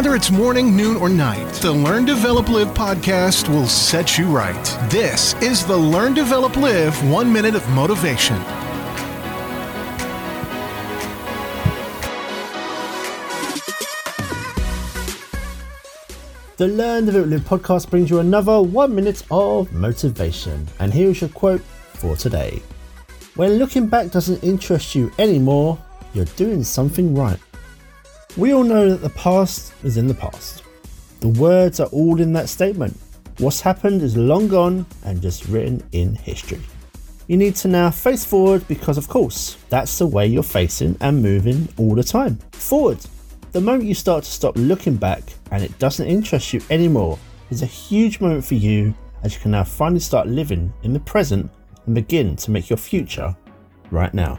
Whether it's morning, noon, or night, the Learn, Develop, Live podcast will set you right. This is the Learn, Develop, Live One Minute of Motivation. The Learn, Develop, Live podcast brings you another one minute of motivation. And here's your quote for today When looking back doesn't interest you anymore, you're doing something right. We all know that the past is in the past. The words are all in that statement. What's happened is long gone and just written in history. You need to now face forward because, of course, that's the way you're facing and moving all the time. Forward. The moment you start to stop looking back and it doesn't interest you anymore is a huge moment for you as you can now finally start living in the present and begin to make your future right now.